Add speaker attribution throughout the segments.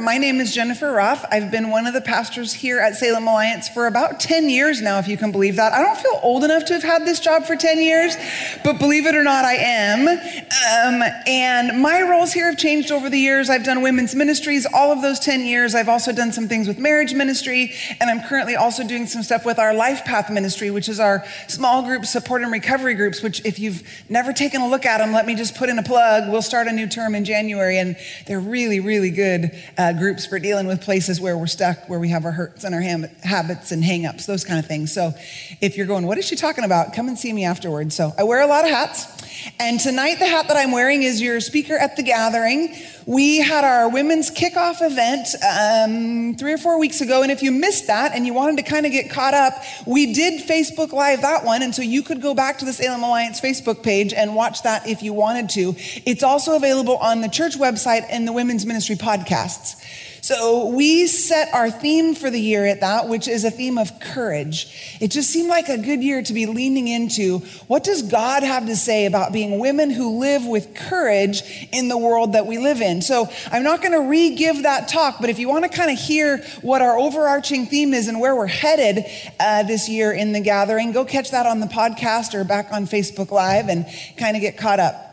Speaker 1: My name is Jennifer Roth. I've been one of the pastors here at Salem Alliance for about 10 years now, if you can believe that. I don't feel old enough to have had this job for 10 years, but believe it or not, I am. Um, and my roles here have changed over the years. I've done women's ministries all of those 10 years. I've also done some things with marriage ministry, and I'm currently also doing some stuff with our Life Path ministry, which is our small group support and recovery groups, which if you've never taken a look at them, let me just put in a plug. We'll start a new term in January, and they're really, really good. Uh, uh, groups for dealing with places where we're stuck, where we have our hurts and our ham- habits and hangups, those kind of things. So if you're going, what is she talking about? Come and see me afterwards. So I wear a lot of hats. And tonight, the hat that I'm wearing is your speaker at the gathering. We had our women's kickoff event um, three or four weeks ago. And if you missed that and you wanted to kind of get caught up, we did Facebook Live that one. And so you could go back to the Salem Alliance Facebook page and watch that if you wanted to. It's also available on the church website and the women's ministry podcasts. So we set our theme for the year at that, which is a theme of courage. It just seemed like a good year to be leaning into what does God have to say about being women who live with courage in the world that we live in? So I'm not going to re give that talk, but if you want to kind of hear what our overarching theme is and where we're headed uh, this year in the gathering, go catch that on the podcast or back on Facebook Live and kind of get caught up.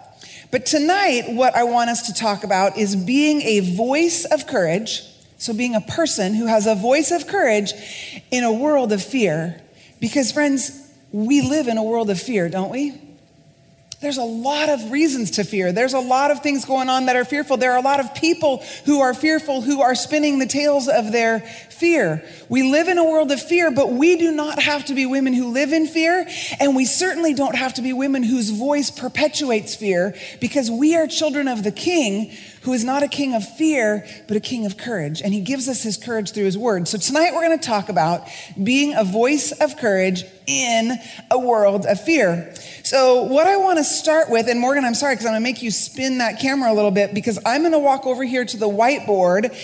Speaker 1: But tonight, what I want us to talk about is being a voice of courage. So, being a person who has a voice of courage in a world of fear. Because, friends, we live in a world of fear, don't we? There's a lot of reasons to fear. There's a lot of things going on that are fearful. There are a lot of people who are fearful who are spinning the tales of their fear. We live in a world of fear, but we do not have to be women who live in fear. And we certainly don't have to be women whose voice perpetuates fear because we are children of the King who is not a king of fear, but a king of courage. And he gives us his courage through his word. So tonight we're going to talk about being a voice of courage in a world of fear. So what I want to start with, and Morgan, I'm sorry, because I'm going to make you spin that camera a little bit because I'm going to walk over here to the whiteboard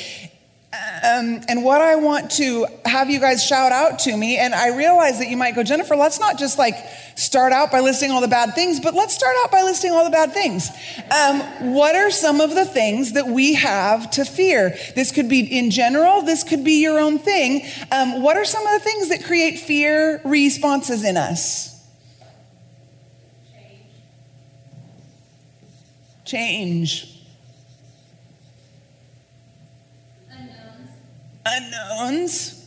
Speaker 1: um, and what I want to have you guys shout out to me, and I realize that you might go, Jennifer, let's not just like start out by listing all the bad things, but let's start out by listing all the bad things. Um, what are some of the things that we have to fear? This could be in general, this could be your own thing. Um, what are some of the things that create fear responses in us? Change. unknowns.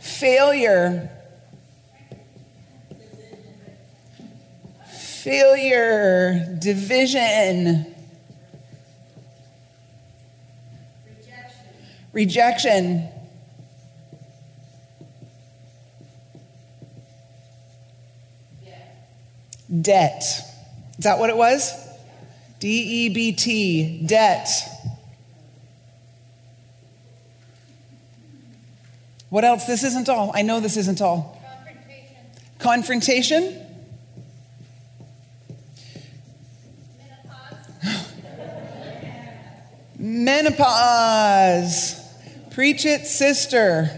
Speaker 1: Failure. Failure. Division. Rejection. Rejection. Debt. Is that what it was? DEBT, debt. What else? This isn't all. I know this isn't all.
Speaker 2: Confrontation. Confrontation.
Speaker 1: Menopause. Preach it, sister.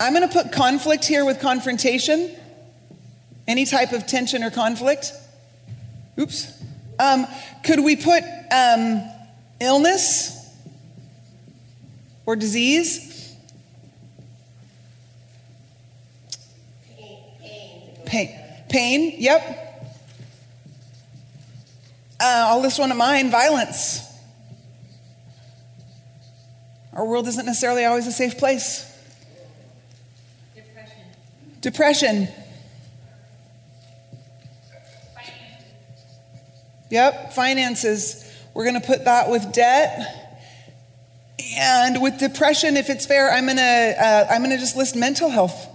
Speaker 1: I'm going to put conflict here with confrontation. Any type of tension or conflict. Oops. Um, could we put um, illness or disease?
Speaker 2: Pain. Pain,
Speaker 1: yep. Uh, I'll list one of mine violence. Our world isn't necessarily always a safe place.
Speaker 2: Depression.
Speaker 1: Depression. Yep, finances. We're going to put that with debt. And with depression, if it's fair, I'm going to uh, I'm going to just list mental health.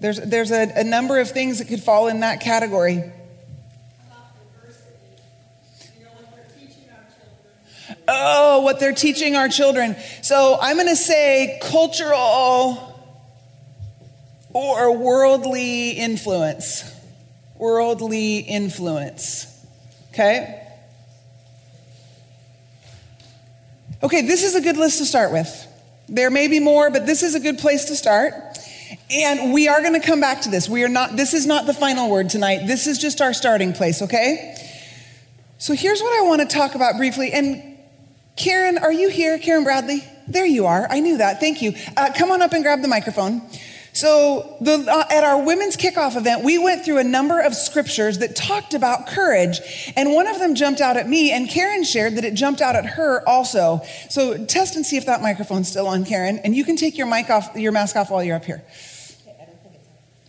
Speaker 1: There's there's a, a number of things that could fall in that category. Oh, what they're teaching our children. So I'm going to say cultural or worldly influence worldly influence. Okay? Okay, this is a good list to start with. There may be more, but this is a good place to start. And we are going to come back to this. We are not this is not the final word tonight. This is just our starting place, okay? So here's what I want to talk about briefly. And Karen, are you here? Karen Bradley? There you are. I knew that. Thank you. Uh, come on up and grab the microphone. So, the, uh, at our women's kickoff event, we went through a number of scriptures that talked about courage. And one of them jumped out at me, and Karen shared that it jumped out at her also. So, test and see if that microphone's still on, Karen. And you can take your, mic off, your mask off while you're up here.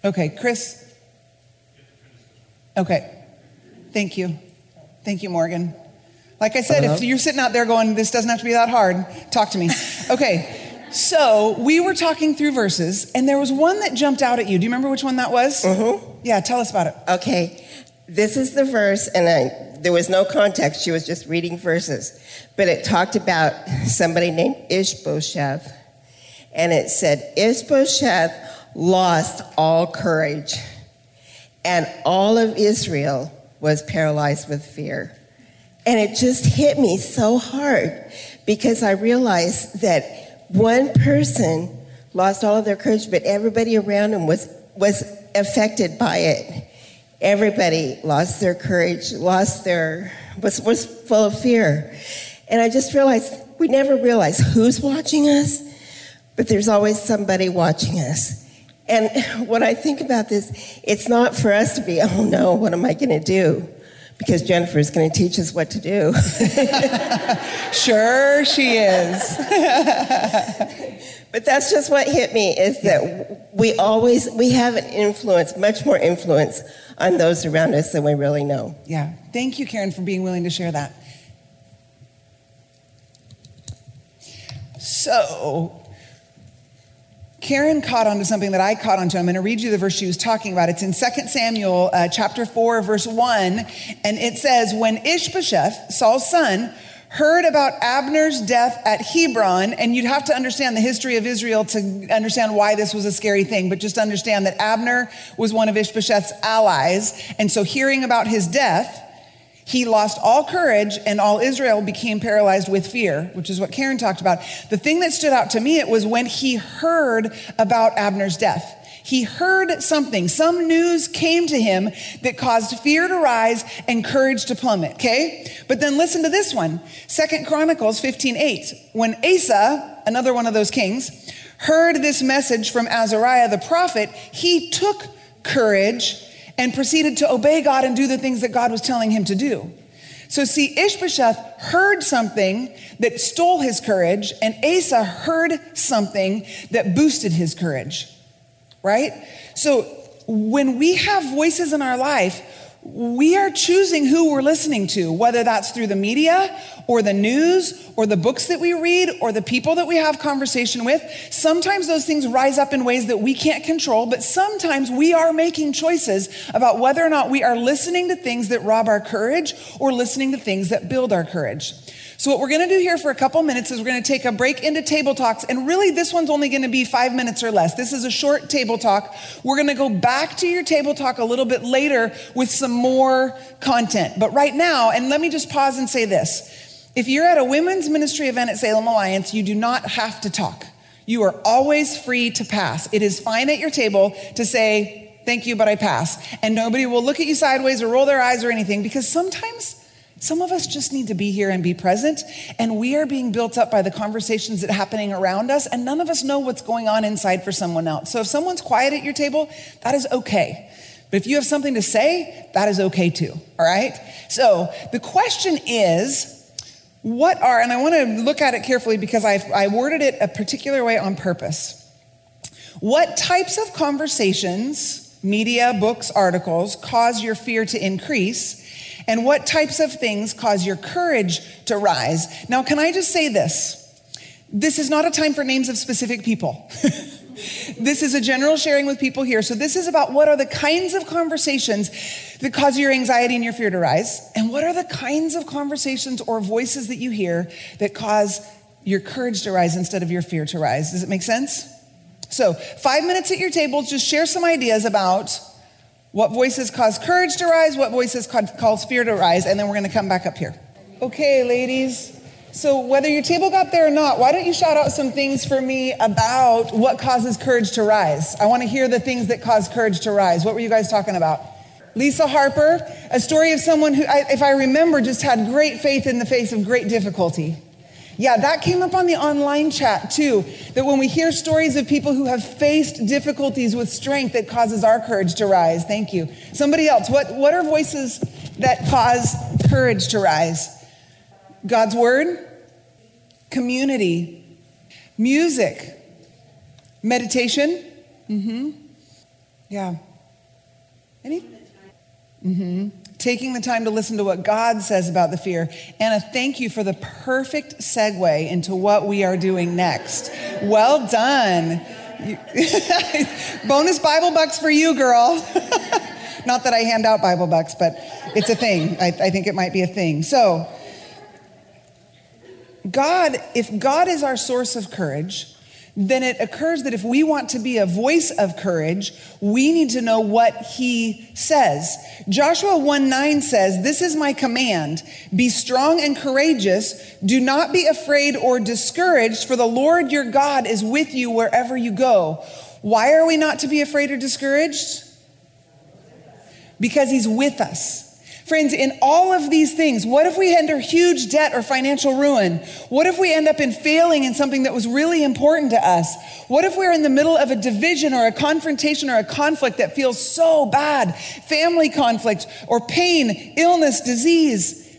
Speaker 1: Okay, Chris? Okay. Thank you. Thank you, Morgan. Like I said, uh-huh. if you're sitting out there going, this doesn't have to be that hard, talk to me. Okay. So we were talking through verses, and there was one that jumped out at you. Do you remember which one that was?
Speaker 3: Mm-hmm.
Speaker 1: Yeah, tell us about it.
Speaker 3: Okay. This is the verse, and I, there was no context. She was just reading verses. But it talked about somebody named Ishbosheth. And it said, Ishbosheth lost all courage, and all of Israel was paralyzed with fear. And it just hit me so hard because I realized that one person lost all of their courage, but everybody around him was, was affected by it. Everybody lost their courage, lost their, was, was full of fear. And I just realized we never realize who's watching us, but there's always somebody watching us. And when I think about this, it's not for us to be, oh no, what am I going to do? because Jennifer is going to teach us what to do.
Speaker 1: sure, she is.
Speaker 3: but that's just what hit me is that we always we have an influence, much more influence on those around us than we really know.
Speaker 1: Yeah. Thank you, Karen, for being willing to share that. So, Karen caught onto something that I caught onto. I'm going to read you the verse she was talking about. It's in 2 Samuel uh, chapter 4, verse 1. And it says, When Ishbosheth, Saul's son, heard about Abner's death at Hebron, and you'd have to understand the history of Israel to understand why this was a scary thing, but just understand that Abner was one of Ishbosheth's allies. And so hearing about his death, he lost all courage, and all Israel became paralyzed with fear, which is what Karen talked about. The thing that stood out to me it was when he heard about Abner's death. He heard something. Some news came to him that caused fear to rise and courage to plummet. Okay? But then listen to this one. Second Chronicles 15 8. When Asa, another one of those kings, heard this message from Azariah the prophet, he took courage and proceeded to obey God and do the things that God was telling him to do. So, see, Ishbosheth heard something that stole his courage, and Asa heard something that boosted his courage, right? So, when we have voices in our life we are choosing who we're listening to, whether that's through the media or the news or the books that we read or the people that we have conversation with. Sometimes those things rise up in ways that we can't control, but sometimes we are making choices about whether or not we are listening to things that rob our courage or listening to things that build our courage. So, what we're going to do here for a couple minutes is we're going to take a break into table talks. And really, this one's only going to be five minutes or less. This is a short table talk. We're going to go back to your table talk a little bit later with some more content. But right now, and let me just pause and say this if you're at a women's ministry event at Salem Alliance, you do not have to talk. You are always free to pass. It is fine at your table to say, Thank you, but I pass. And nobody will look at you sideways or roll their eyes or anything because sometimes some of us just need to be here and be present. And we are being built up by the conversations that are happening around us. And none of us know what's going on inside for someone else. So if someone's quiet at your table, that is okay. But if you have something to say, that is okay too. All right. So the question is, what are, and I want to look at it carefully because i I worded it a particular way on purpose. What types of conversations, media, books, articles cause your fear to increase? And what types of things cause your courage to rise? Now, can I just say this? This is not a time for names of specific people. this is a general sharing with people here. So, this is about what are the kinds of conversations that cause your anxiety and your fear to rise, and what are the kinds of conversations or voices that you hear that cause your courage to rise instead of your fear to rise. Does it make sense? So, five minutes at your table, just share some ideas about what voices cause courage to rise? What voices cause fear to rise? And then we're going to come back up here. Okay, ladies. So, whether your table got there or not, why don't you shout out some things for me about what causes courage to rise? I want to hear the things that cause courage to rise. What were you guys talking about? Lisa Harper, a story of someone who, if I remember, just had great faith in the face of great difficulty. Yeah, that came up on the online chat too. That when we hear stories of people who have faced difficulties with strength, that causes our courage to rise. Thank you. Somebody else, what, what are voices that cause courage to rise? God's word, community, music, meditation. Mm hmm. Yeah. Any? Mm hmm taking the time to listen to what God says about the fear. and a thank you for the perfect segue into what we are doing next. Well done. Bonus Bible bucks for you, girl. Not that I hand out Bible bucks, but it's a thing. I, I think it might be a thing. So, God, if God is our source of courage, then it occurs that if we want to be a voice of courage, we need to know what he says. Joshua 1 9 says, This is my command. Be strong and courageous. Do not be afraid or discouraged, for the Lord your God is with you wherever you go. Why are we not to be afraid or discouraged? Because he's with us. Friends, in all of these things, what if we enter huge debt or financial ruin? What if we end up in failing in something that was really important to us? What if we're in the middle of a division or a confrontation or a conflict that feels so bad? Family conflict or pain, illness, disease,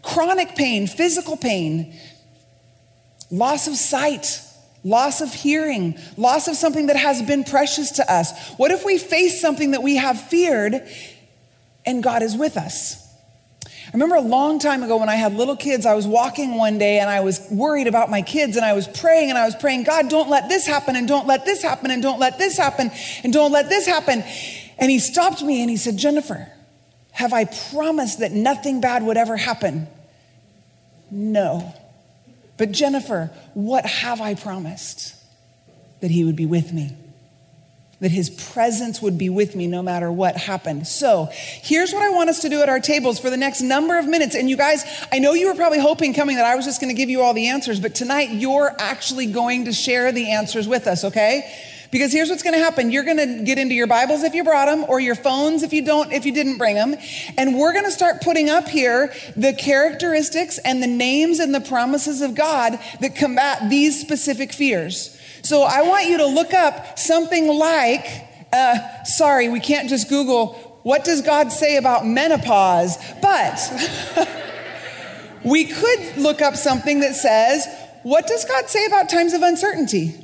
Speaker 1: chronic pain, physical pain, loss of sight, loss of hearing, loss of something that has been precious to us? What if we face something that we have feared and God is with us. I remember a long time ago when I had little kids, I was walking one day and I was worried about my kids and I was praying and I was praying, God, don't let this happen and don't let this happen and don't let this happen and don't let this happen. And he stopped me and he said, Jennifer, have I promised that nothing bad would ever happen? No. But Jennifer, what have I promised? That he would be with me that his presence would be with me no matter what happened. So here's what I want us to do at our tables for the next number of minutes. And you guys, I know you were probably hoping coming that I was just going to give you all the answers, but tonight you're actually going to share the answers with us, okay? Because here's what's going to happen. You're going to get into your Bibles if you brought them or your phones if you don't, if you didn't bring them. And we're going to start putting up here the characteristics and the names and the promises of God that combat these specific fears. So I want you to look up something like, uh, sorry, we can't just Google, what does God say about menopause? But we could look up something that says, what does God say about times of uncertainty?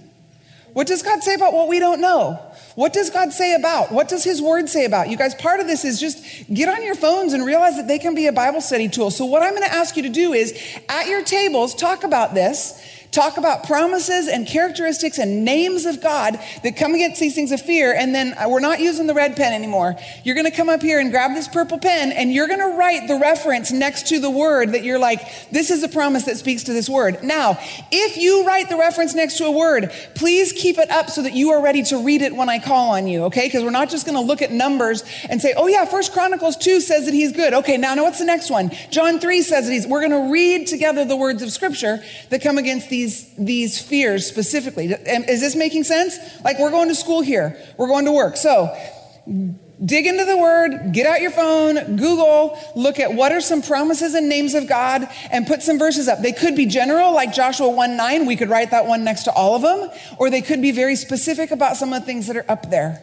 Speaker 1: What does God say about what we don't know? What does God say about? What does His Word say about? You guys, part of this is just get on your phones and realize that they can be a Bible study tool. So, what I'm going to ask you to do is at your tables, talk about this talk about promises and characteristics and names of God that come against these things of fear. And then uh, we're not using the red pen anymore. You're going to come up here and grab this purple pen and you're going to write the reference next to the word that you're like, this is a promise that speaks to this word. Now, if you write the reference next to a word, please keep it up so that you are ready to read it when I call on you, okay? Because we're not just going to look at numbers and say, oh yeah, First Chronicles 2 says that he's good. Okay, now, now what's the next one? John 3 says that he's, we're going to read together the words of scripture that come against these these, these fears specifically. Is this making sense? Like, we're going to school here, we're going to work. So, dig into the word, get out your phone, Google, look at what are some promises and names of God, and put some verses up. They could be general, like Joshua 1 9. We could write that one next to all of them, or they could be very specific about some of the things that are up there.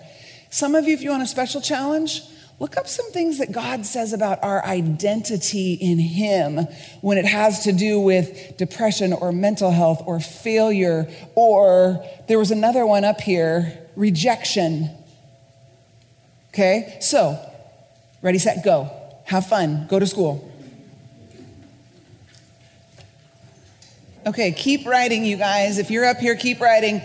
Speaker 1: Some of you, if you want a special challenge, Look up some things that God says about our identity in Him when it has to do with depression or mental health or failure, or there was another one up here rejection. Okay, so ready, set, go. Have fun, go to school. Okay, keep writing, you guys. If you're up here, keep writing.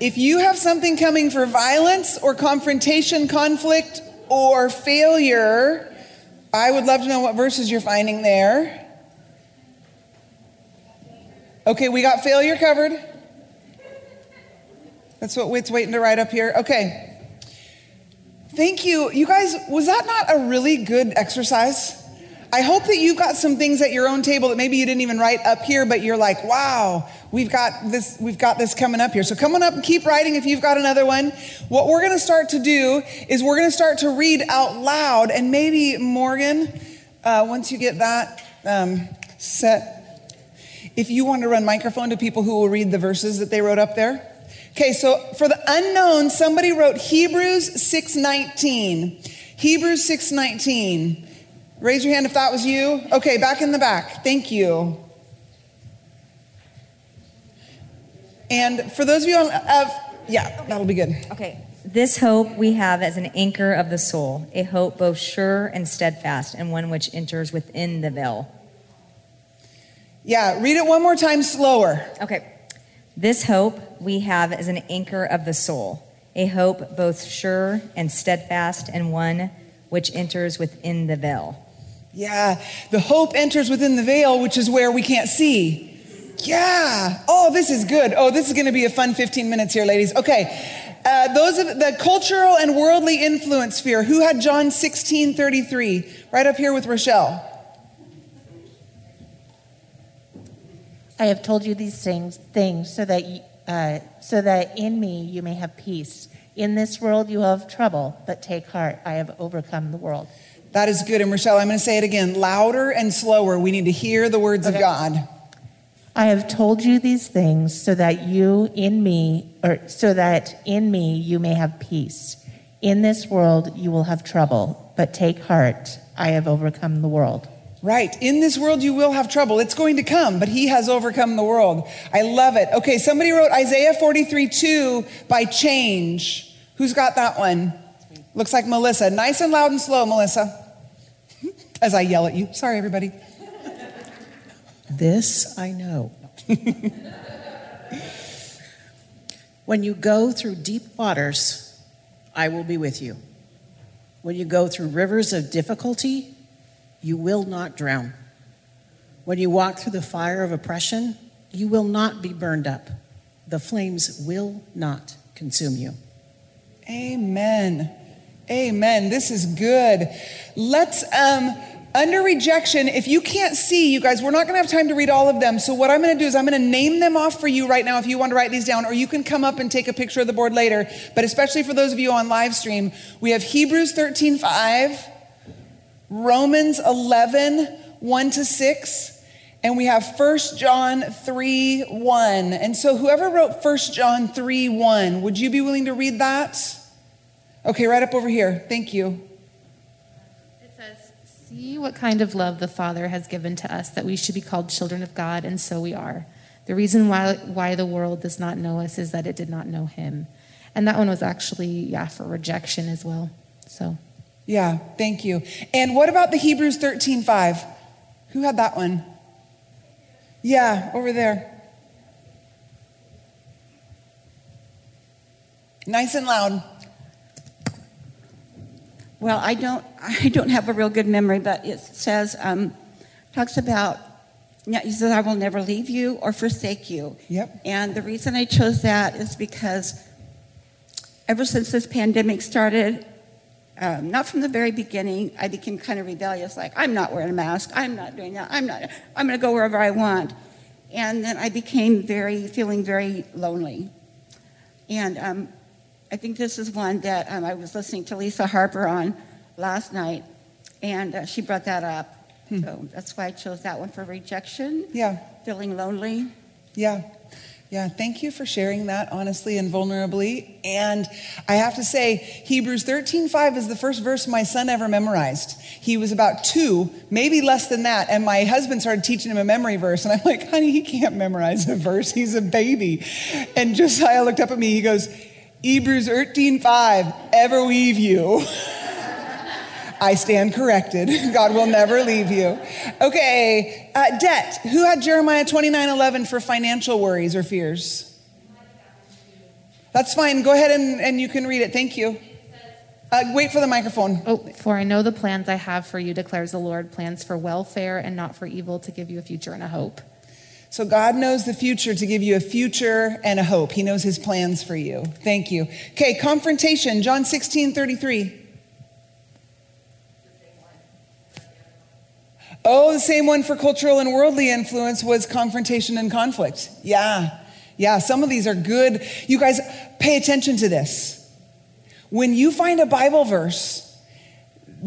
Speaker 1: If you have something coming for violence or confrontation, conflict, or failure. I would love to know what verses you're finding there. Okay, we got failure covered. That's what it's waiting to write up here. Okay. Thank you. You guys, was that not a really good exercise? I hope that you've got some things at your own table that maybe you didn't even write up here, but you're like, wow, we've got this, we've got this coming up here. So come on up and keep writing if you've got another one. What we're gonna start to do is we're gonna start to read out loud, and maybe Morgan, uh, once you get that um, set, if you want to run microphone to people who will read the verses that they wrote up there. Okay, so for the unknown, somebody wrote Hebrews 6:19. Hebrews 6:19. Raise your hand if that was you. Okay, back in the back. Thank you. And for those of you on, uh, yeah, that'll be good.
Speaker 4: Okay. This hope we have as an anchor of the soul, a hope both sure and steadfast, and one which enters within the veil.
Speaker 1: Yeah, read it one more time slower.
Speaker 4: Okay. This hope we have as an anchor of the soul, a hope both sure and steadfast, and one which enters within the veil.
Speaker 1: Yeah. The hope enters within the veil, which is where we can't see. Yeah. Oh, this is good. Oh, this is going to be a fun 15 minutes here, ladies. Okay. Uh, those of the cultural and worldly influence sphere. Who had John 16 33? Right up here with Rochelle.
Speaker 5: I have told you these things, things so that uh, so that in me you may have peace. In this world you have trouble, but take heart. I have overcome the world.
Speaker 1: That is good. And Rochelle, I'm going to say it again louder and slower. We need to hear the words okay. of God.
Speaker 5: I have told you these things so that you in me, or so that in me you may have peace. In this world you will have trouble, but take heart. I have overcome the world.
Speaker 1: Right. In this world, you will have trouble. It's going to come, but he has overcome the world. I love it. Okay. Somebody wrote Isaiah 43 2 by change. Who's got that one? Looks like Melissa. Nice and loud and slow, Melissa as I yell at you. Sorry, everybody.
Speaker 6: This I know. when you go through deep waters, I will be with you. When you go through rivers of difficulty, you will not drown. When you walk through the fire of oppression, you will not be burned up. The flames will not consume you.
Speaker 1: Amen. Amen. This is good. Let's um under rejection, if you can't see, you guys, we're not going to have time to read all of them. So, what I'm going to do is I'm going to name them off for you right now if you want to write these down, or you can come up and take a picture of the board later. But especially for those of you on live stream, we have Hebrews 13 5, Romans 11 1 to 6, and we have 1 John 3 1. And so, whoever wrote 1 John 3 1, would you be willing to read that? Okay, right up over here. Thank you.
Speaker 7: See what kind of love the Father has given to us that we should be called children of God, and so we are. The reason why, why the world does not know us is that it did not know him. And that one was actually, yeah, for rejection as well. So.
Speaker 1: Yeah, thank you. And what about the Hebrews 13 5? Who had that one? Yeah, over there. Nice and loud.
Speaker 8: Well, I don't, I don't have a real good memory, but it says, um, talks about, he says, I will never leave you or forsake you.
Speaker 1: Yep.
Speaker 8: And the reason I chose that is because ever since this pandemic started, um, not from the very beginning, I became kind of rebellious, like, I'm not wearing a mask, I'm not doing that, I'm not, I'm gonna go wherever I want. And then I became very, feeling very lonely. And um, I think this is one that um, I was listening to Lisa Harper on last night, and uh, she brought that up. Hmm. So that's why I chose that one for rejection.
Speaker 1: Yeah.
Speaker 8: Feeling lonely.
Speaker 1: Yeah. Yeah, thank you for sharing that honestly and vulnerably. And I have to say, Hebrews 13:5 is the first verse my son ever memorized. He was about two, maybe less than that, and my husband started teaching him a memory verse, and I'm like, honey, he can't memorize a verse. He's a baby. And Josiah looked up at me, he goes, Hebrews 13:5, ever leave you. I stand corrected. God will never leave you. Okay, uh, debt. Who had Jeremiah 29:11 for financial worries or fears? That's fine. Go ahead and, and you can read it. Thank you. Uh, wait for the microphone.
Speaker 9: Oh, for I know the plans I have for you, declares the Lord, plans for welfare and not for evil to give you a future and a hope.
Speaker 1: So God knows the future to give you a future and a hope. He knows his plans for you. Thank you. Okay, confrontation, John 16, 33. Oh, the same one for cultural and worldly influence was confrontation and conflict. Yeah, yeah, some of these are good. You guys, pay attention to this. When you find a Bible verse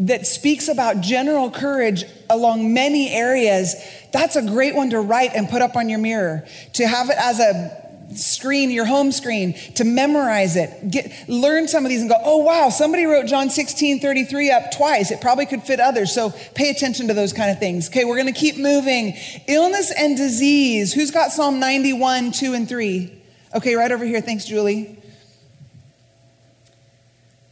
Speaker 1: that speaks about general courage along many areas, that's a great one to write and put up on your mirror, to have it as a screen, your home screen, to memorize it. Get, learn some of these and go, oh, wow, somebody wrote John 16, 33 up twice. It probably could fit others. So pay attention to those kind of things. Okay, we're going to keep moving. Illness and disease. Who's got Psalm 91, 2 and 3? Okay, right over here. Thanks, Julie.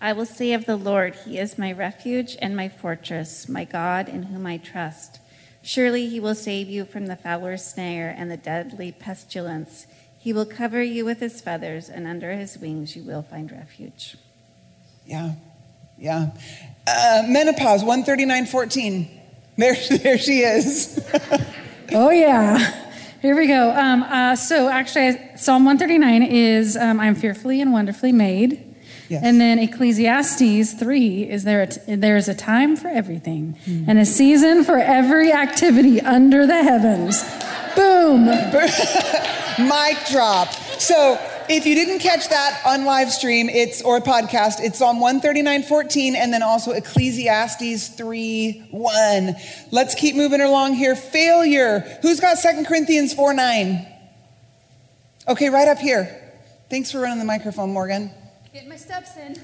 Speaker 1: I
Speaker 10: will say of the Lord, He is my refuge and my fortress, my God in whom I trust. Surely he will save you from the fowler's snare and the deadly pestilence. He will cover you with his feathers, and under his wings you will find refuge.
Speaker 1: Yeah, yeah. Uh, menopause, 139.14. There, there she is.
Speaker 11: oh, yeah. Here we go. Um, uh, so, actually, Psalm 139 is um, I'm fearfully and wonderfully made. And then Ecclesiastes 3 is there, a, there is a time for everything mm. and a season for every activity under the heavens. Boom.
Speaker 1: Mic drop. So if you didn't catch that on live stream, it's or podcast, it's Psalm 139:14 and then also Ecclesiastes three one. let Let's keep moving along here. Failure. Who's got 2 Corinthians four nine? Okay, right up here. Thanks for running the microphone, Morgan.
Speaker 12: Get my steps in.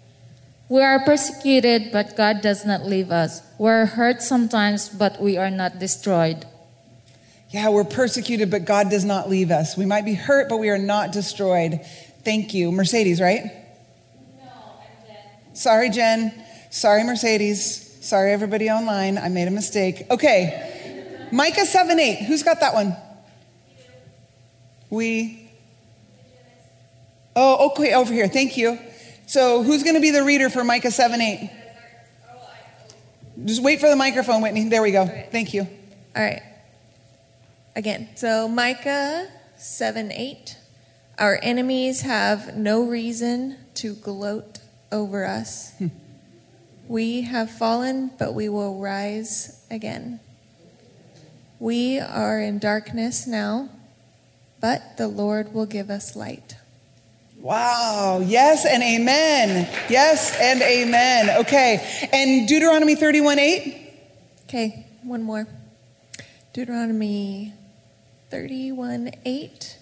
Speaker 12: we are persecuted, but God does not leave us. We're hurt sometimes, but we are not destroyed.
Speaker 1: Yeah, we're persecuted, but God does not leave us. We might be hurt, but we are not destroyed. Thank you. Mercedes, right?
Speaker 13: No, I'm Jen.
Speaker 1: Sorry, Jen. Sorry, Mercedes. Sorry, everybody online. I made a mistake. Okay. Micah 7 8. Who's got that one? We Oh, okay, oh, over here. Thank you. So, who's going to be the reader for Micah 7 8? Just wait for the microphone, Whitney. There we go. Thank you.
Speaker 14: All right. Again. So, Micah 7 8. Our enemies have no reason to gloat over us. Hmm. We have fallen, but we will rise again. We are in darkness now, but the Lord will give us light.
Speaker 1: Wow. Yes and amen. Yes and amen. Okay. And Deuteronomy 31
Speaker 14: 8? Okay. One more. Deuteronomy 31 8.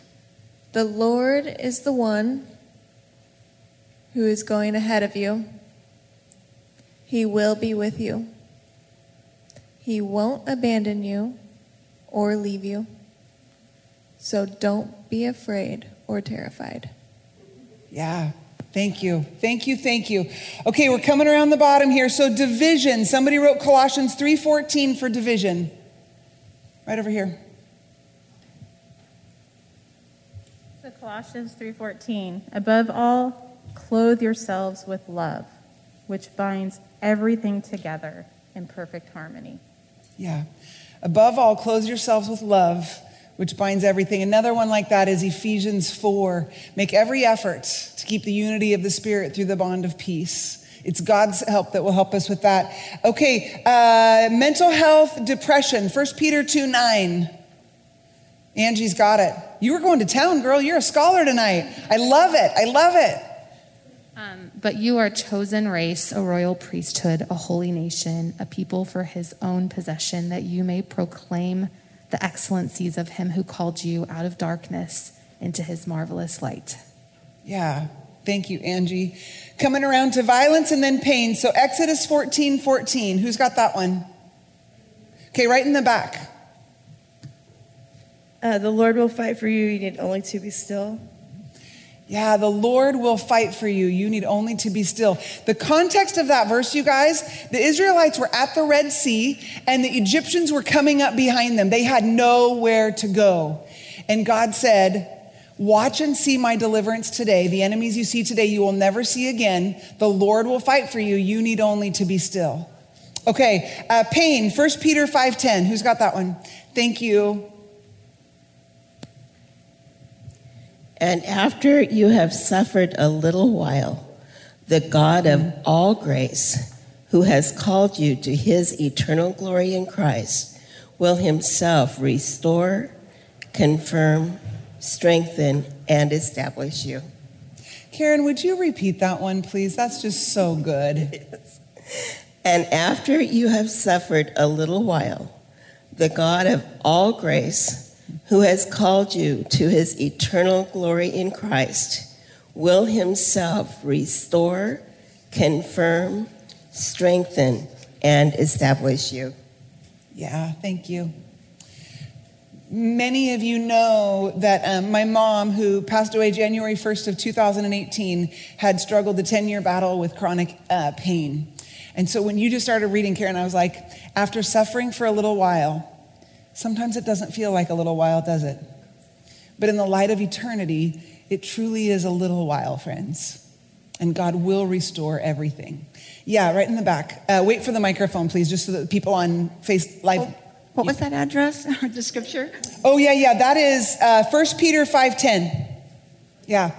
Speaker 14: The Lord is the one who is going ahead of you. He will be with you. He won't abandon you or leave you. So don't be afraid or terrified.
Speaker 1: Yeah. Thank you. Thank you. Thank you. Okay, we're coming around the bottom here. So division. Somebody wrote Colossians 3:14 for division. Right over here.
Speaker 15: So Colossians 3:14. Above all, clothe yourselves with love, which binds everything together in perfect harmony.
Speaker 1: Yeah. Above all, clothe yourselves with love, which binds everything. Another one like that is Ephesians 4. Make every effort to keep the unity of the Spirit through the bond of peace. It's God's help that will help us with that. Okay, uh, mental health, depression, 1 Peter 2 9. Angie's got it. You were going to town, girl. You're a scholar tonight. I love it. I love it. Um,
Speaker 16: but you are a chosen race, a royal priesthood, a holy nation, a people for his own possession, that you may proclaim the excellencies of him who called you out of darkness into his marvelous light.
Speaker 1: Yeah. Thank you, Angie. Coming around to violence and then pain. So Exodus 14, 14. Who's got that one? Okay, right in the back.
Speaker 17: Uh, the Lord will fight for you. You need only to be still.
Speaker 1: Yeah, the Lord will fight for you. You need only to be still. The context of that verse, you guys, the Israelites were at the Red Sea and the Egyptians were coming up behind them. They had nowhere to go. And God said, Watch and see my deliverance today. The enemies you see today, you will never see again. The Lord will fight for you. You need only to be still. Okay, uh, pain, 1 Peter 5.10. Who's got that one? Thank you.
Speaker 18: And after you have suffered a little while, the God of all grace, who has called you to his eternal glory in Christ, will himself restore, confirm, strengthen, and establish you.
Speaker 1: Karen, would you repeat that one, please? That's just so good.
Speaker 3: and after you have suffered a little while, the God of all grace, who has called you to his eternal glory in Christ, will himself restore, confirm, strengthen, and establish you.
Speaker 1: Yeah, thank you. Many of you know that um, my mom, who passed away January 1st of 2018, had struggled a 10-year battle with chronic uh, pain. And so when you just started reading, Karen, I was like, after suffering for a little while, Sometimes it doesn't feel like a little while, does it? But in the light of eternity, it truly is a little while, friends. And God will restore everything. Yeah, right in the back. Uh, wait for the microphone, please, just so that people on Face Live. Oh,
Speaker 11: what was that address or the scripture?
Speaker 1: Oh yeah, yeah. That is uh, 1 Peter five ten. Yeah,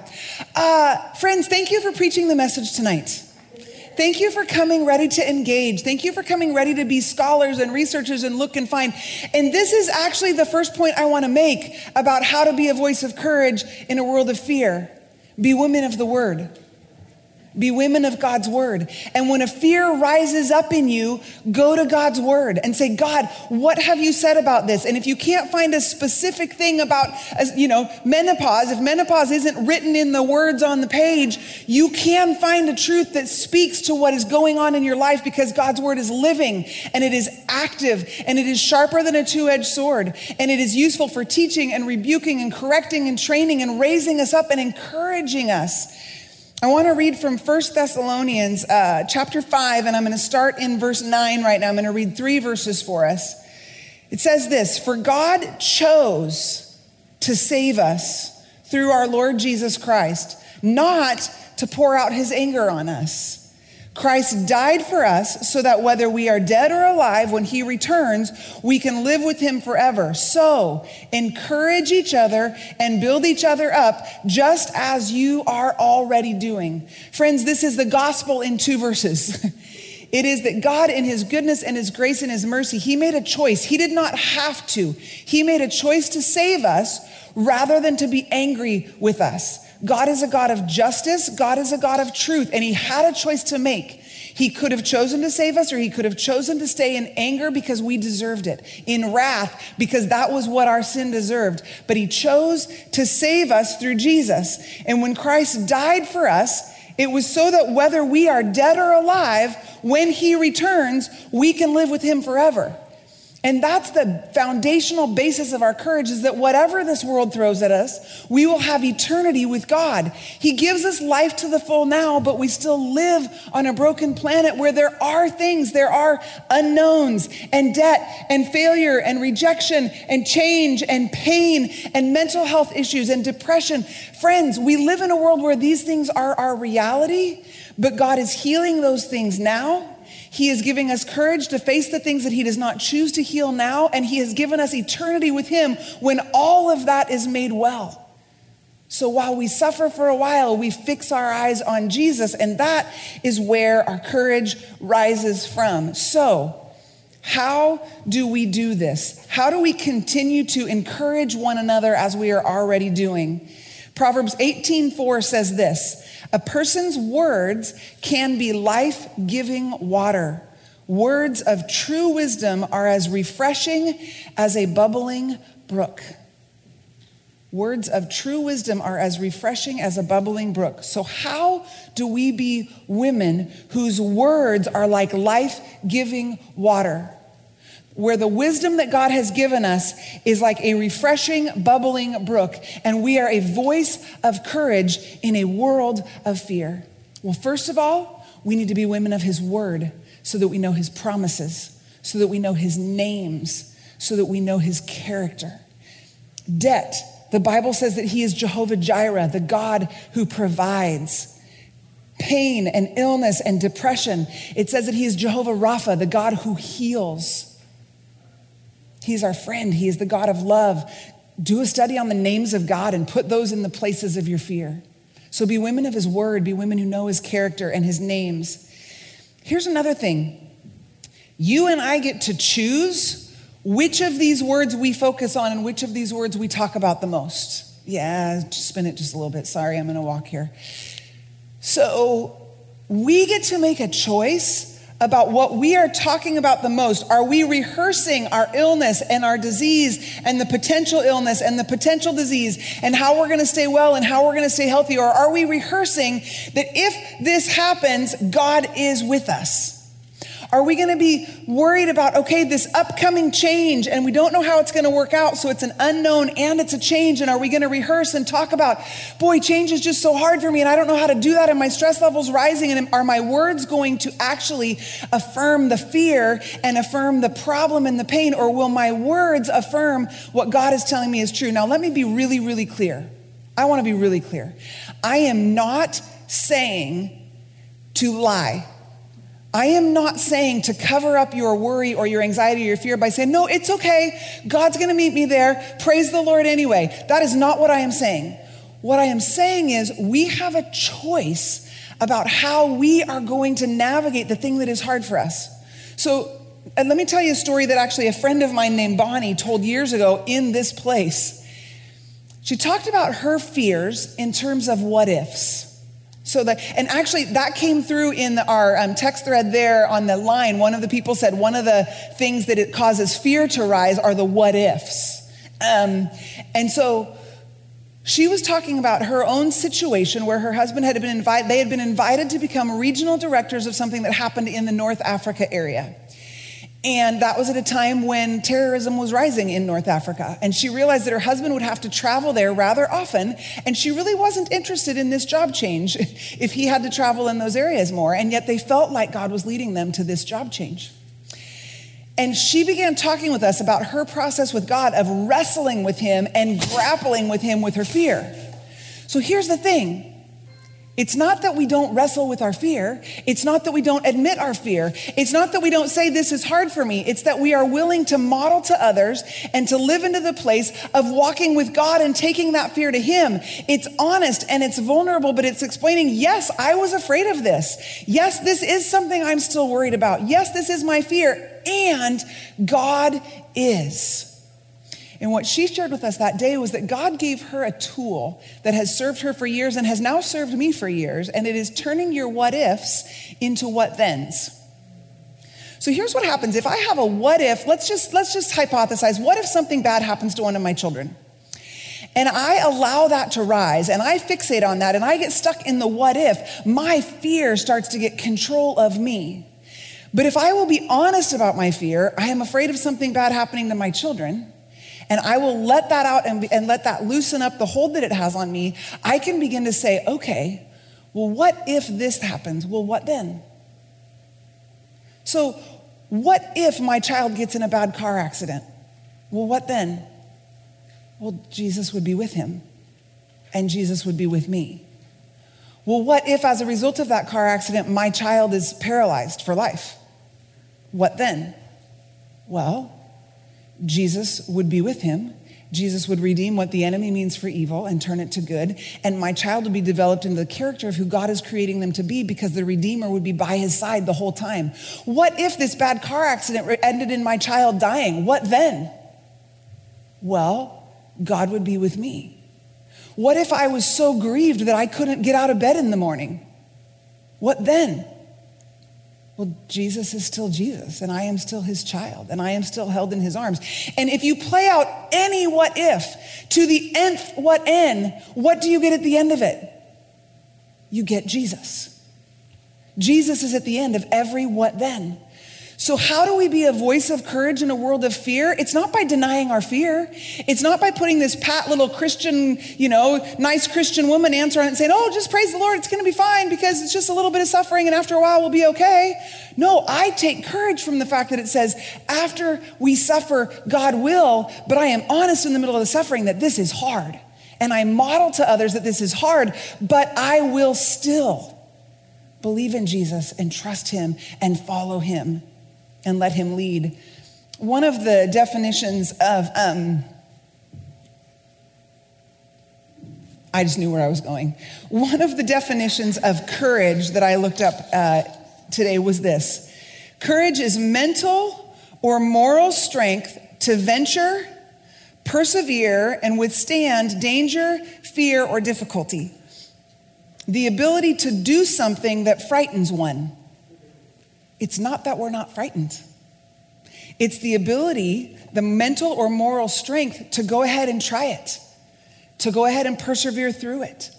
Speaker 1: uh, friends, thank you for preaching the message tonight. Thank you for coming ready to engage. Thank you for coming ready to be scholars and researchers and look and find. And this is actually the first point I want to make about how to be a voice of courage in a world of fear. Be women of the word. Be women of God's word. And when a fear rises up in you, go to God's word and say, God, what have you said about this? And if you can't find a specific thing about, uh, you know, menopause, if menopause isn't written in the words on the page, you can find a truth that speaks to what is going on in your life because God's word is living and it is active and it is sharper than a two edged sword and it is useful for teaching and rebuking and correcting and training and raising us up and encouraging us I want to read from 1 Thessalonians uh, chapter 5, and I'm going to start in verse 9 right now. I'm going to read three verses for us. It says this For God chose to save us through our Lord Jesus Christ, not to pour out his anger on us Christ died for us so that whether we are dead or alive, when he returns, we can live with him forever. So encourage each other and build each other up just as you are already doing. Friends, this is the gospel in two verses. It is that God, in His goodness and His grace and His mercy, He made a choice. He did not have to. He made a choice to save us rather than to be angry with us. God is a God of justice. God is a God of truth. And he had a choice to make. He could have chosen to save us or he could have chosen to stay in anger because we deserved it, in wrath because that was what our sin deserved. But he chose to save us through Jesus. And when Christ died for us, it was so that whether we are dead or alive, when he returns, we can live with him forever. And that's the foundational basis of our courage is that whatever this world throws at us, we will have eternity with God. He gives us life to the full now, but we still live on a broken planet where there are things, there are unknowns and debt and failure and rejection and change and pain and mental health issues and depression. Friends, we live in a world where these things are our reality, but God is healing those things now he is giving us courage to face the things that He does not choose to heal now, and He has given us eternity with Him when all of that is made well. So while we suffer for a while, we fix our eyes on Jesus, and that is where our courage rises from. So, how do we do this? How do we continue to encourage one another as we are already doing? Proverbs 18:4 says this, a person's words can be life giving water. Words of true wisdom are as refreshing as a bubbling brook. Words of true wisdom are as refreshing as a bubbling brook. So, how do we be women whose words are like life giving water? where the wisdom that God has given us is like a refreshing, bubbling brook, and we are a voice of courage in a world of fear. Well, first of all, we need to be women of His word so that we know His promises, so that we know His names, so that we know His character. Debt, the Bible says that He is Jehovah Jireh, the God who provides pain and illness and depression. It says that he is Jehovah Rapha, the God who heals. He is our friend. He is the God of love. Do a study on the names of God and put those in the places of your fear. So be women of his word, be women who know his character and his names. Here's another thing you and I get to choose which of these words we focus on and which of these words we talk about the most. Yeah, spin it just a little bit. Sorry, I'm going to walk here. So we get to make a choice about what we are talking about the most. Are we rehearsing our illness and our disease and the potential illness and the potential disease and how we're going to stay well and how we're going to stay healthy? Or are we rehearsing that if this happens, God is with us? Are we going to be worried about, okay, this upcoming change and we don't know how it's going to work out, so it's an unknown and it's a change? And are we going to rehearse and talk about, boy, change is just so hard for me and I don't know how to do that and my stress level's rising? And are my words going to actually affirm the fear and affirm the problem and the pain? Or will my words affirm what God is telling me is true? Now, let me be really, really clear. I want to be really clear. I am not saying to lie I am not saying to cover up your worry or your anxiety or your fear by saying, no, it's okay. God's going to meet me there. Praise the Lord anyway. That is not what I am saying. What I am saying is we have a choice about how we are going to navigate the thing that is hard for us. So, let me tell you a story that actually a friend of mine named Bonnie told years ago in this place. She talked about her fears in terms of what ifs. So that, and actually, that came through in our um, text thread there on the line. One of the people said one of the things that it causes fear to rise are the what ifs. Um, and so she was talking about her own situation where her husband had been invited, they had been invited to become regional directors of something that happened in the North Africa area. And that was at a time when terrorism was rising in North Africa. And she realized that her husband would have to travel there rather often. And she really wasn't interested in this job change if he had to travel in those areas more. And yet they felt like God was leading them to this job change. And she began talking with us about her process with God of wrestling with Him and grappling with Him with her fear. So here's the thing it's not that we don't wrestle with our fear. It's not that we don't admit our fear. It's not that we don't say, This is hard for me. It's that we are willing to model to others and to live into the place of walking with God and taking that fear to Him. It's honest and it's vulnerable, but it's explaining, Yes, I was afraid of this. Yes, this is something I'm still worried about. Yes, this is my fear. And God is. And what she shared with us that day was that God gave her a tool that has served her for years and has now served me for years, and it is turning your what ifs into what thens. So here's what happens. If I have a what if, let's just let's just hypothesize, what if something bad happens to one of my children? and I allow that to rise and I fixate on that and I get stuck in the what if, my fear starts to get control of me. But if I will be honest about my fear, I am afraid of something bad happening to my children and I will let that out and, and let that loosen up the hold that it has on me, I can begin to say, okay, well, what if this happens? Well, what then? So, what if my child gets in a bad car accident? Well, what then? Well, Jesus would be with him, and Jesus would be with me. Well, what if, as a result of that car accident, my child is paralyzed for life? What then? Well, Jesus would be with him. Jesus would redeem what the enemy means for evil and turn it to good. And my child would be developed into the character of who God is creating them to be because the Redeemer would be by his side the whole time. What if this bad car accident ended in my child dying? What then? Well, God would be with me. What if I was so grieved that I couldn't get out of bed in the morning? What then? Well, Jesus is still Jesus, and I am still his child, and I am still held in his arms. And if you play out any what if to the nth what n, what do you get at the end of it? You get Jesus. Jesus is at the end of every what then. So, how do we be a voice of courage in a world of fear? It's not by denying our fear. It's not by putting this pat little Christian, you know, nice Christian woman answer on it and saying, oh, just praise the Lord, it's going to be fine because it's just a little bit of suffering and after a while we'll be okay. No, I take courage from the fact that it says, after we suffer, God will, but I am honest in the middle of the suffering that this is hard. And I model to others that this is hard, but I will still believe in Jesus and trust Him and follow Him and let him lead. One of the definitions of, um, I just knew where I was going. One of the definitions of courage that I looked up uh, today was this courage is mental or moral strength to venture, persevere, and withstand danger, fear, or difficulty. The ability to do something that frightens one. It's not that we're not frightened. It's the ability, the mental or moral strength to go ahead and try it, to go ahead and persevere through it,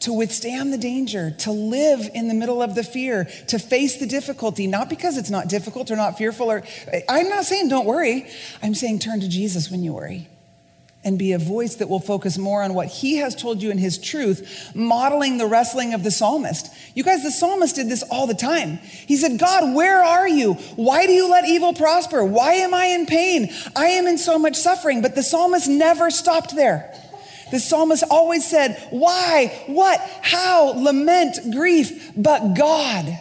Speaker 1: to withstand the danger, to live in the middle of the fear, to face the difficulty, not because it's not difficult or not fearful or I'm not saying don't worry. I'm saying turn to Jesus when you worry and be a voice that will focus more on what he has told you in his truth, modeling the wrestling of the psalmist. You guys, the psalmist did this all the time. He said, God, where are you? Why do you let evil prosper? Why am I in pain? I am in so much suffering. But the psalmist never stopped there. The psalmist always said, Why, what, how, lament, grief, but God.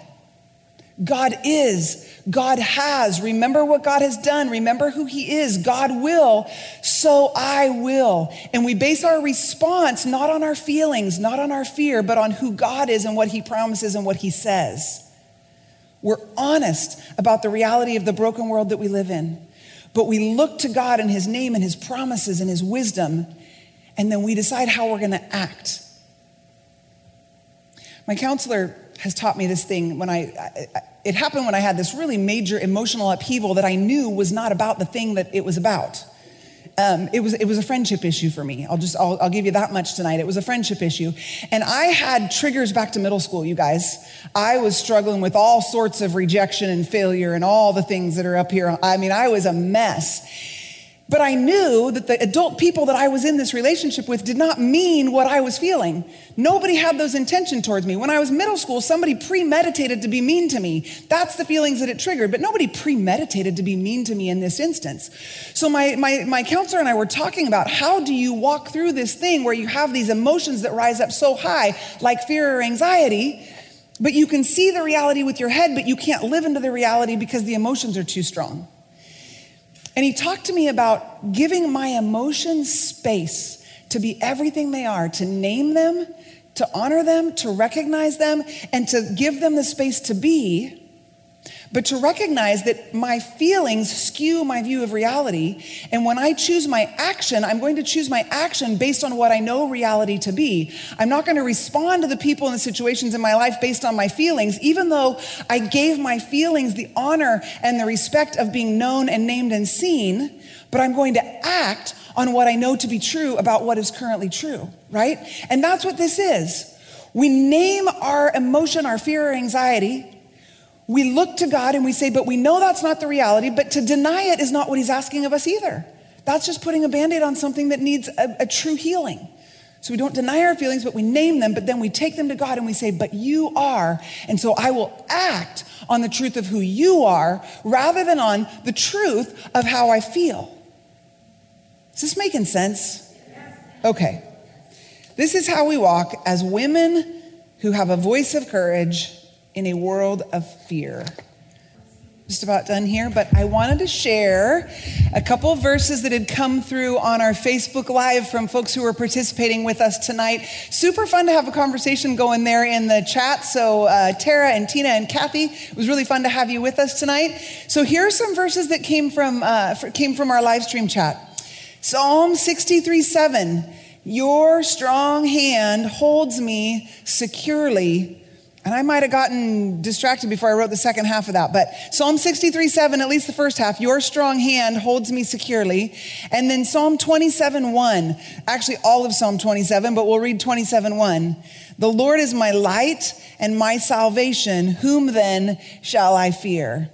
Speaker 1: God is God has. Remember what God has done. Remember who He is. God will, so I will. And we base our response not on our feelings, not on our fear, but on who God is and what He promises and what He says. We're honest about the reality of the broken world that we live in, but we look to God and His name and His promises and His wisdom, and then we decide how we're going to act. My counselor has taught me this thing when I, I, I it happened when I had this really major emotional upheaval that I knew was not about the thing that it was about. Um, it was it was a friendship issue for me. I'll just I'll, I'll give you that much tonight. It was a friendship issue, and I had triggers back to middle school. You guys, I was struggling with all sorts of rejection and failure and all the things that are up here. I mean, I was a mess. But I knew that the adult people that I was in this relationship with did not mean what I was feeling. Nobody had those intentions towards me. When I was middle school, somebody premeditated to be mean to me. That's the feelings that it triggered, but nobody premeditated to be mean to me in this instance. So my, my, my counselor and I were talking about how do you walk through this thing where you have these emotions that rise up so high, like fear or anxiety, but you can see the reality with your head, but you can't live into the reality because the emotions are too strong. And he talked to me about giving my emotions space to be everything they are, to name them, to honor them, to recognize them, and to give them the space to be but to recognize that my feelings skew my view of reality. And when I choose my action, I'm going to choose my action based on what I know reality to be. I'm not going to respond to the people and the situations in my life based on my feelings, even though I gave my feelings the honor and the respect of being known and named and seen. But I'm going to act on what I know to be true about what is currently true, right? And that's what this is. We name our emotion, our fear, or anxiety, we look to God and we say, but we know that's not the reality, but to deny it is not what he's asking of us either. That's just putting a band aid on something that needs a, a, true healing. So we don't deny our feelings, but we name them, but then we take them to God and we say, But you are. And so I will act on the truth of who you are rather than on the truth of how I feel. Is this making sense? Okay. This is how we walk as women who have a voice of courage in a world of fear. Just about done here, but I wanted to share a couple verses that had come through on our Facebook Live from folks who were participating with us tonight. Super fun to have a conversation going there in the chat. So, uh, Tara and Tina and Kathy, it was really fun to have you with us tonight. So, here are some verses that came from, uh, came from our live stream chat Psalm 63 7. Your strong hand holds me securely and I might have gotten distracted before I wrote the second half of that. But Psalm 63 7, at least the first half, your strong hand holds me securely. And then Psalm 27 1, actually all of Psalm 27, but we'll read 27 1. The Lord is my light and my salvation. Whom then shall I fear?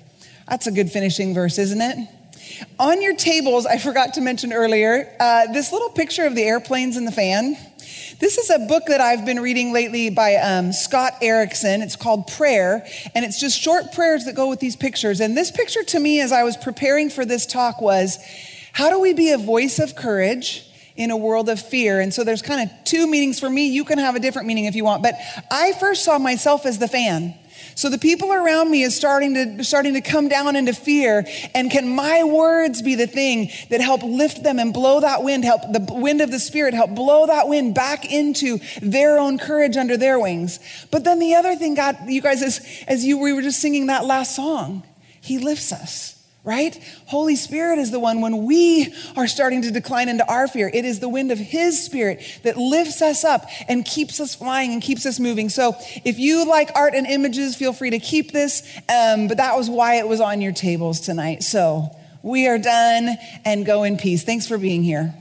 Speaker 1: That's a good finishing verse, isn't it? On your tables, I forgot to mention earlier, uh, this little picture of the airplanes and the fan. This is a book that I've been reading lately by um, Scott Erickson. It's called Prayer, and it's just short prayers that go with these pictures. And this picture to me, as I was preparing for this talk, was how do we be a voice of courage? In a world of fear. And so there's kind of two meanings for me. You can have a different meaning if you want, but I first saw myself as the fan. So the people around me is starting to, starting to come down into fear. And can my words be the thing that help lift them and blow that wind, help the wind of the spirit, help blow that wind back into their own courage under their wings. But then the other thing God, you guys, as, as you, we were just singing that last song, he lifts us right? Holy Spirit is the one when we are starting to decline into our fear. It is the wind of His Spirit that lifts us up and keeps us flying and keeps us moving. So if you like art and images, feel free to keep this. Um, but that was why it was on your tables tonight. So we are done and go in peace. Thanks for being here.